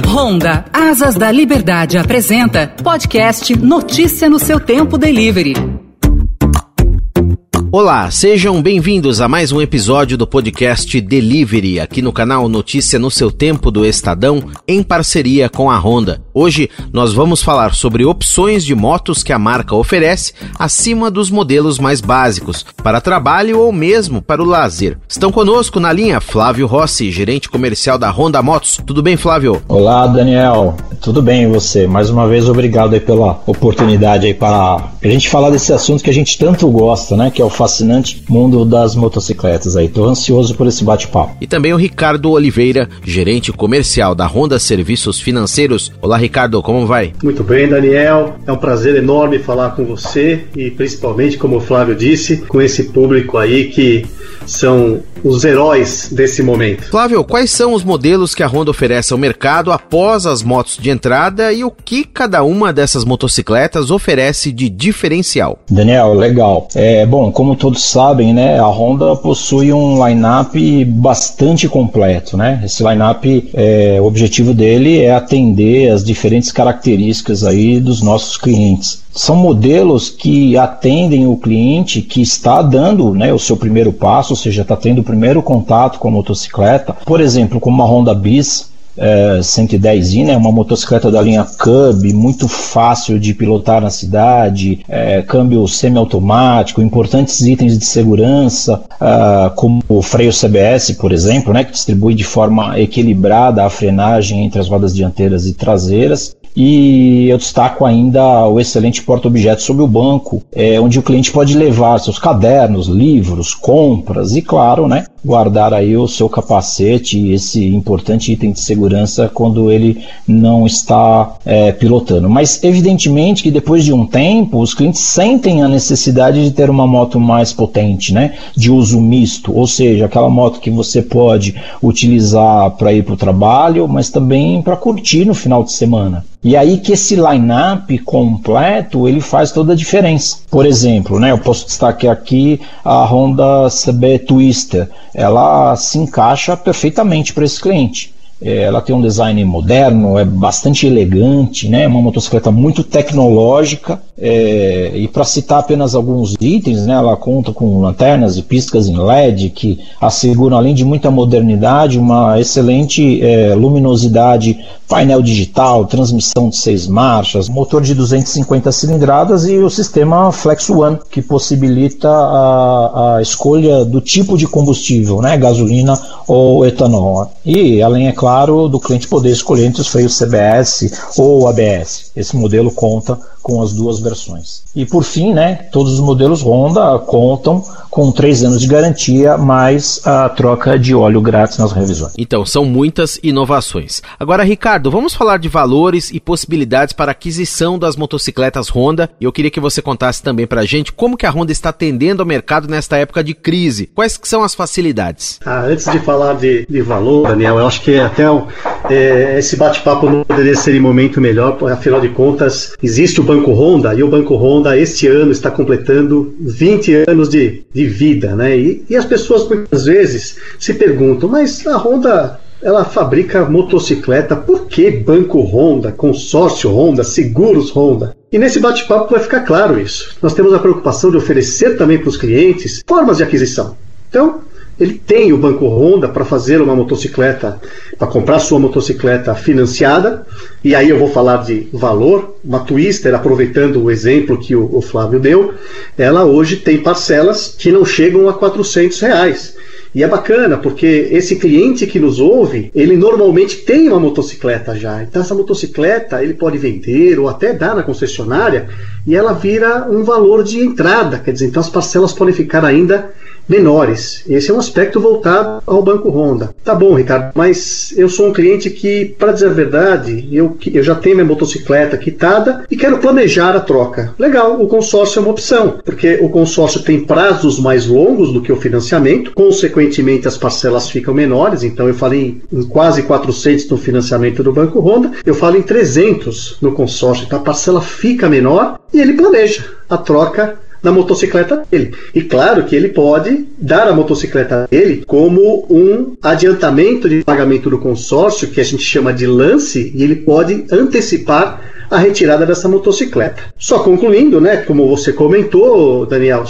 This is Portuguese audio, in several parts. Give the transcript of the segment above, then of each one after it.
Honda Asas da Liberdade apresenta podcast Notícia no seu tempo delivery. Olá, sejam bem-vindos a mais um episódio do podcast Delivery, aqui no canal Notícia no seu tempo do Estadão, em parceria com a Honda. Hoje nós vamos falar sobre opções de motos que a marca oferece acima dos modelos mais básicos, para trabalho ou mesmo para o lazer. Estão conosco na linha Flávio Rossi, gerente comercial da Honda Motos. Tudo bem, Flávio? Olá, Daniel. Tudo bem você? Mais uma vez, obrigado pela oportunidade aí para a gente falar desse assunto que a gente tanto gosta, né? Que é o fascinante mundo das motocicletas aí. Tô ansioso por esse bate-papo. E também o Ricardo Oliveira, gerente comercial da Honda Serviços Financeiros. Olá, Ricardo, como vai? Muito bem, Daniel. É um prazer enorme falar com você e principalmente, como o Flávio disse, com esse público aí que são os heróis desse momento. Flávio, quais são os modelos que a Honda oferece ao mercado após as motos de entrada e o que cada uma dessas motocicletas oferece de diferencial? Daniel, legal. É, bom, como todos sabem, né, a Honda possui um line-up bastante completo, né? Esse line-up, é, o objetivo dele é atender as diferentes características aí dos nossos clientes. São modelos que atendem o cliente que está dando né, o seu primeiro passo, ou seja, está tendo o primeiro contato com a motocicleta. Por exemplo, como a Honda Bis, é, 110i, né, uma motocicleta da linha Cub, muito fácil de pilotar na cidade, é, câmbio semiautomático, importantes itens de segurança, é, como o freio CBS, por exemplo, né, que distribui de forma equilibrada a frenagem entre as rodas dianteiras e traseiras. E eu destaco ainda o excelente porta-objetos sob o banco, é, onde o cliente pode levar seus cadernos, livros, compras e, claro, né, guardar aí o seu capacete e esse importante item de segurança quando ele não está é, pilotando. Mas, evidentemente, que depois de um tempo, os clientes sentem a necessidade de ter uma moto mais potente, né, de uso misto, ou seja, aquela moto que você pode utilizar para ir para o trabalho, mas também para curtir no final de semana. E aí que esse line-up completo ele faz toda a diferença. Por exemplo, né, eu posso destacar aqui a Honda CB Twister. Ela se encaixa perfeitamente para esse cliente. É, ela tem um design moderno, é bastante elegante, né? uma motocicleta muito tecnológica. É, e para citar apenas alguns itens, né, ela conta com lanternas e piscas em LED que asseguram, além de muita modernidade, uma excelente é, luminosidade, painel digital, transmissão de seis marchas, motor de 250 cilindradas e o sistema Flex One, que possibilita a, a escolha do tipo de combustível, né, gasolina ou etanol. E, além, é claro, do cliente poder escolher entre os freios CBS ou ABS. Esse modelo conta com as duas versões. E por fim, né, todos os modelos Honda contam com três anos de garantia, mais a troca de óleo grátis nas revisões. Então, são muitas inovações. Agora, Ricardo, vamos falar de valores e possibilidades para aquisição das motocicletas Honda. E eu queria que você contasse também para a gente como que a Honda está atendendo ao mercado nesta época de crise. Quais são as facilidades? Ah, antes de falar de, de valor, Daniel, eu acho que até é, esse bate-papo não poderia ser em momento melhor, afinal de contas, existe o Banco Honda e o Banco Honda este ano está completando 20 anos de, de vida, né? E, e as pessoas muitas vezes se perguntam, mas a Honda ela fabrica motocicleta, por que Banco Honda, consórcio Honda, seguros Honda? E nesse bate-papo vai ficar claro isso. Nós temos a preocupação de oferecer também para os clientes formas de aquisição. Então, ele tem o Banco Honda para fazer uma motocicleta, para comprar sua motocicleta financiada, e aí eu vou falar de valor. Uma Twister, aproveitando o exemplo que o, o Flávio deu, ela hoje tem parcelas que não chegam a 400 reais. E é bacana, porque esse cliente que nos ouve, ele normalmente tem uma motocicleta já. Então essa motocicleta ele pode vender ou até dar na concessionária e ela vira um valor de entrada. Quer dizer, então as parcelas podem ficar ainda menores. Esse é um aspecto voltado ao Banco Honda. Tá bom, Ricardo, mas eu sou um cliente que, para dizer a verdade, eu, eu já tenho minha motocicleta quitada e quero planejar a troca. Legal, o consórcio é uma opção, porque o consórcio tem prazos mais longos do que o financiamento, consequentemente as parcelas ficam menores, então eu falei em quase 400 no financiamento do Banco Honda, eu falo em 300 no consórcio, então a parcela fica menor e ele planeja a troca na motocicleta dele. E claro que ele pode dar a motocicleta dele como um adiantamento de pagamento do consórcio, que a gente chama de lance, e ele pode antecipar a retirada dessa motocicleta. Só concluindo, né, como você comentou, Daniel,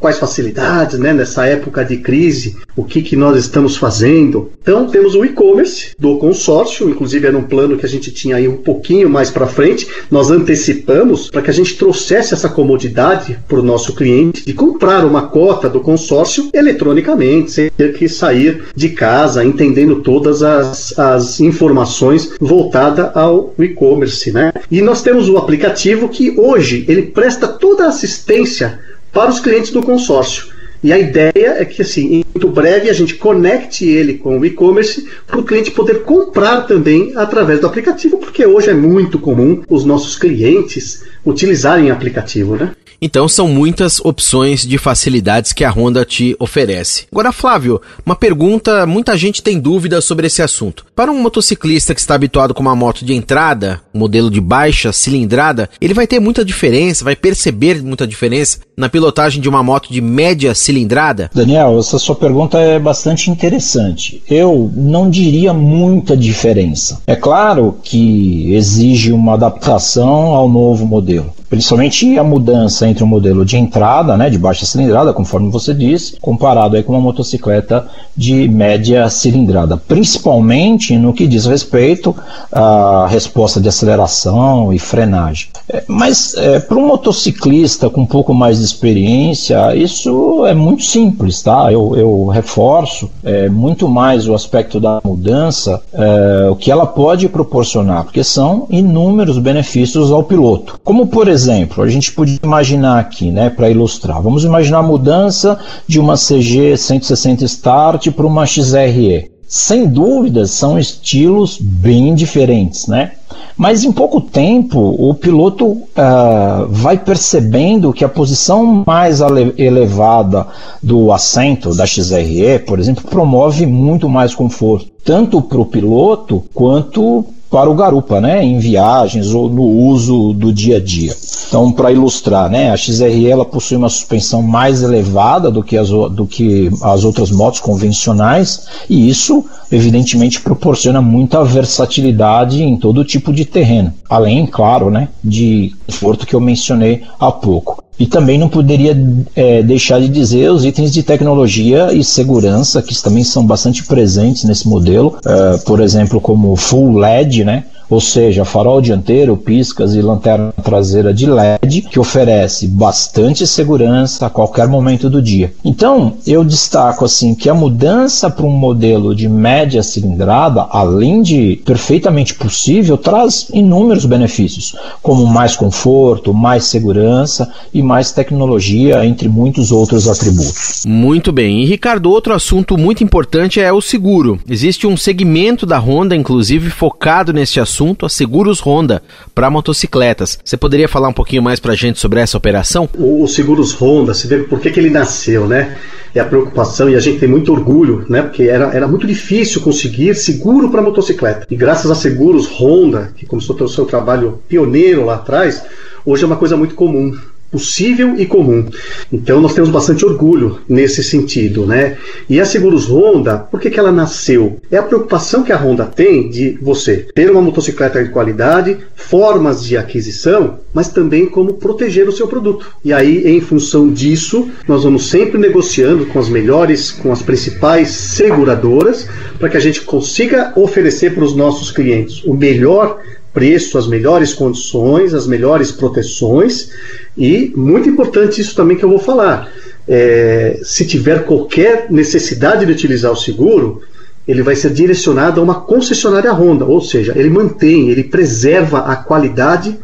quais facilidades, né, nessa época de crise, o que, que nós estamos fazendo. Então, temos o e-commerce do consórcio, inclusive era um plano que a gente tinha aí um pouquinho mais para frente, nós antecipamos para que a gente trouxesse essa comodidade para o nosso cliente de comprar uma cota do consórcio eletronicamente, sem ter que sair de casa, entendendo todas as, as informações voltadas ao e-commerce, né? E nós temos o aplicativo que hoje ele presta toda a assistência para os clientes do consórcio. E a ideia é que, assim, muito breve a gente conecte ele com o e-commerce para o cliente poder comprar também através do aplicativo, porque hoje é muito comum os nossos clientes utilizarem aplicativo, né? Então são muitas opções de facilidades que a Honda te oferece. Agora, Flávio, uma pergunta, muita gente tem dúvidas sobre esse assunto. Para um motociclista que está habituado com uma moto de entrada, modelo de baixa cilindrada, ele vai ter muita diferença, vai perceber muita diferença na pilotagem de uma moto de média cilindrada? Daniel, essa sua pergunta é bastante interessante. Eu não diria muita diferença. É claro que exige uma adaptação ao novo modelo principalmente a mudança entre o modelo de entrada, né, de baixa cilindrada, conforme você disse, comparado aí com uma motocicleta de média cilindrada, principalmente no que diz respeito à resposta de aceleração e frenagem. É, mas é, para um motociclista com um pouco mais de experiência, isso é muito simples, tá? Eu, eu reforço é, muito mais o aspecto da mudança, é, o que ela pode proporcionar, porque são inúmeros benefícios ao piloto. Como por a gente podia imaginar aqui, né, para ilustrar, vamos imaginar a mudança de uma CG 160 Start para uma XRE. Sem dúvidas, são estilos bem diferentes, né? Mas em pouco tempo, o piloto uh, vai percebendo que a posição mais elevada do assento da XRE, por exemplo, promove muito mais conforto, tanto para o piloto quanto para o garupa, né, em viagens ou no uso do dia a dia. Então, para ilustrar, né, a XRE ela possui uma suspensão mais elevada do que, as, do que as outras motos convencionais e isso, evidentemente, proporciona muita versatilidade em todo tipo de terreno, além, claro, né, de conforto que eu mencionei há pouco. E também não poderia é, deixar de dizer os itens de tecnologia e segurança que também são bastante presentes nesse modelo, é, por exemplo, como Full LED, né? Ou seja, farol dianteiro, piscas e lanterna traseira de LED, que oferece bastante segurança a qualquer momento do dia. Então, eu destaco assim que a mudança para um modelo de média cilindrada, além de perfeitamente possível, traz inúmeros benefícios, como mais conforto, mais segurança e mais tecnologia, entre muitos outros atributos. Muito bem. E Ricardo, outro assunto muito importante é o seguro. Existe um segmento da Honda, inclusive, focado nesse assunto assunto a Seguros Honda para motocicletas. Você poderia falar um pouquinho mais para a gente sobre essa operação? O, o Seguros Honda, você vê por que, que ele nasceu, né? É a preocupação e a gente tem muito orgulho, né? Porque era, era muito difícil conseguir seguro para motocicleta. E graças a Seguros Honda, que começou o seu trabalho pioneiro lá atrás, hoje é uma coisa muito comum possível e comum. Então nós temos bastante orgulho nesse sentido, né? E a Seguros Honda, por que, que ela nasceu? É a preocupação que a Honda tem de você ter uma motocicleta de qualidade, formas de aquisição, mas também como proteger o seu produto. E aí, em função disso, nós vamos sempre negociando com as melhores, com as principais seguradoras, para que a gente consiga oferecer para os nossos clientes o melhor preço, as melhores condições, as melhores proteções e muito importante isso também que eu vou falar. É, se tiver qualquer necessidade de utilizar o seguro, ele vai ser direcionado a uma concessionária Honda, ou seja, ele mantém, ele preserva a qualidade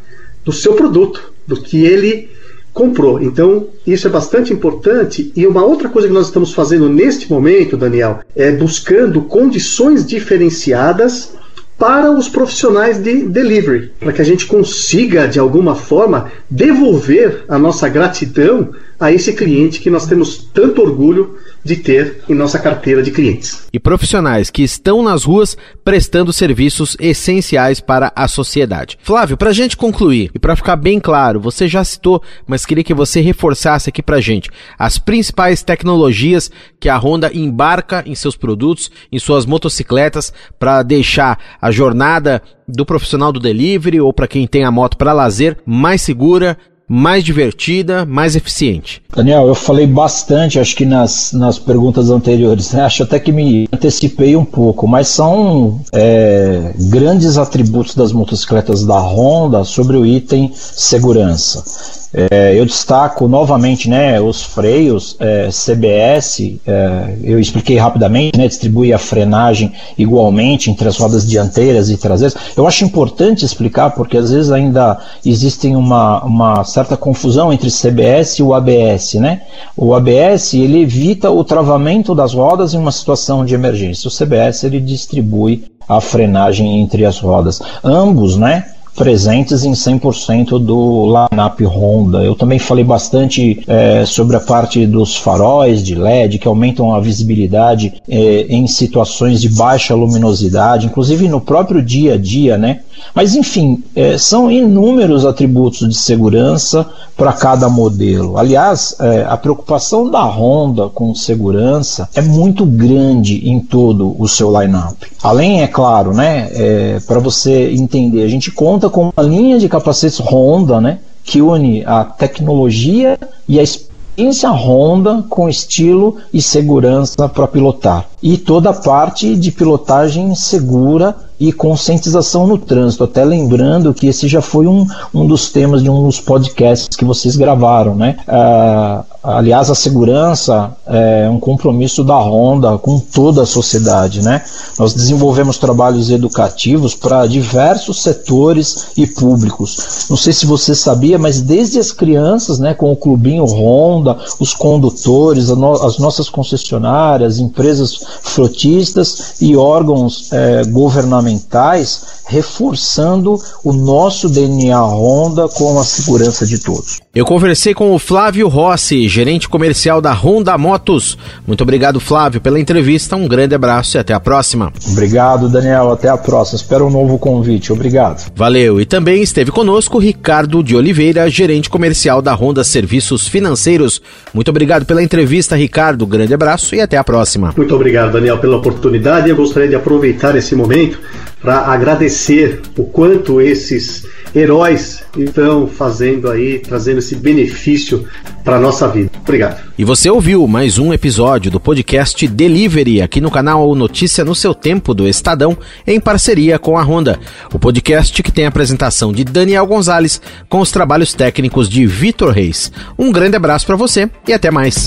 do seu produto, do que ele comprou. Então, isso é bastante importante. E uma outra coisa que nós estamos fazendo neste momento, Daniel, é buscando condições diferenciadas para os profissionais de delivery, para que a gente consiga, de alguma forma, devolver a nossa gratidão a esse cliente que nós temos tanto orgulho de ter em nossa carteira de clientes. E profissionais que estão nas ruas prestando serviços essenciais para a sociedade. Flávio, para a gente concluir e para ficar bem claro, você já citou, mas queria que você reforçasse aqui para a gente as principais tecnologias que a Honda embarca em seus produtos, em suas motocicletas, para deixar a jornada do profissional do delivery ou para quem tem a moto para lazer mais segura, mais divertida, mais eficiente? Daniel, eu falei bastante, acho que nas, nas perguntas anteriores, né? acho até que me antecipei um pouco, mas são é, grandes atributos das motocicletas da Honda sobre o item segurança. É, eu destaco novamente né, os freios é, CBS, é, eu expliquei rapidamente, né, distribui a frenagem igualmente entre as rodas dianteiras e traseiras. Eu acho importante explicar porque às vezes ainda existem uma, uma certa confusão entre CBS e o ABS. Né? O ABS ele evita o travamento das rodas em uma situação de emergência. O CBS ele distribui a frenagem entre as rodas. Ambos, né? Presentes em 100% do lineup Honda. Eu também falei bastante é, sobre a parte dos faróis de LED que aumentam a visibilidade é, em situações de baixa luminosidade, inclusive no próprio dia a dia, né? Mas enfim, é, são inúmeros atributos de segurança para cada modelo. Aliás, é, a preocupação da Honda com segurança é muito grande em todo o seu lineup. Além, é claro, né, é, para você entender, a gente conta com uma linha de capacetes Honda, né, que une a tecnologia e a experiência Honda com estilo e segurança para pilotar. E toda a parte de pilotagem segura e conscientização no trânsito. Até lembrando que esse já foi um, um dos temas de um dos podcasts que vocês gravaram, né? Uh, aliás, a segurança é um compromisso da Honda com toda a sociedade, né? Nós desenvolvemos trabalhos educativos para diversos setores e públicos. Não sei se você sabia, mas desde as crianças, né, com o clubinho Honda, os condutores, as nossas concessionárias, empresas frotistas e órgãos é, governamentais fundamentais, reforçando o nosso DNA Honda com a segurança de todos. Eu conversei com o Flávio Rossi, gerente comercial da Honda Motos. Muito obrigado, Flávio, pela entrevista. Um grande abraço e até a próxima. Obrigado, Daniel. Até a próxima. Espero um novo convite. Obrigado. Valeu. E também esteve conosco Ricardo de Oliveira, gerente comercial da Honda Serviços Financeiros. Muito obrigado pela entrevista, Ricardo. Grande abraço e até a próxima. Muito obrigado, Daniel, pela oportunidade. Eu gostaria de aproveitar esse momento para agradecer o quanto esses heróis estão fazendo aí, trazendo esse benefício para nossa vida. Obrigado. E você ouviu mais um episódio do podcast Delivery aqui no canal Notícia no seu tempo do Estadão, em parceria com a Honda. O podcast que tem a apresentação de Daniel Gonzalez com os trabalhos técnicos de Vitor Reis. Um grande abraço para você e até mais.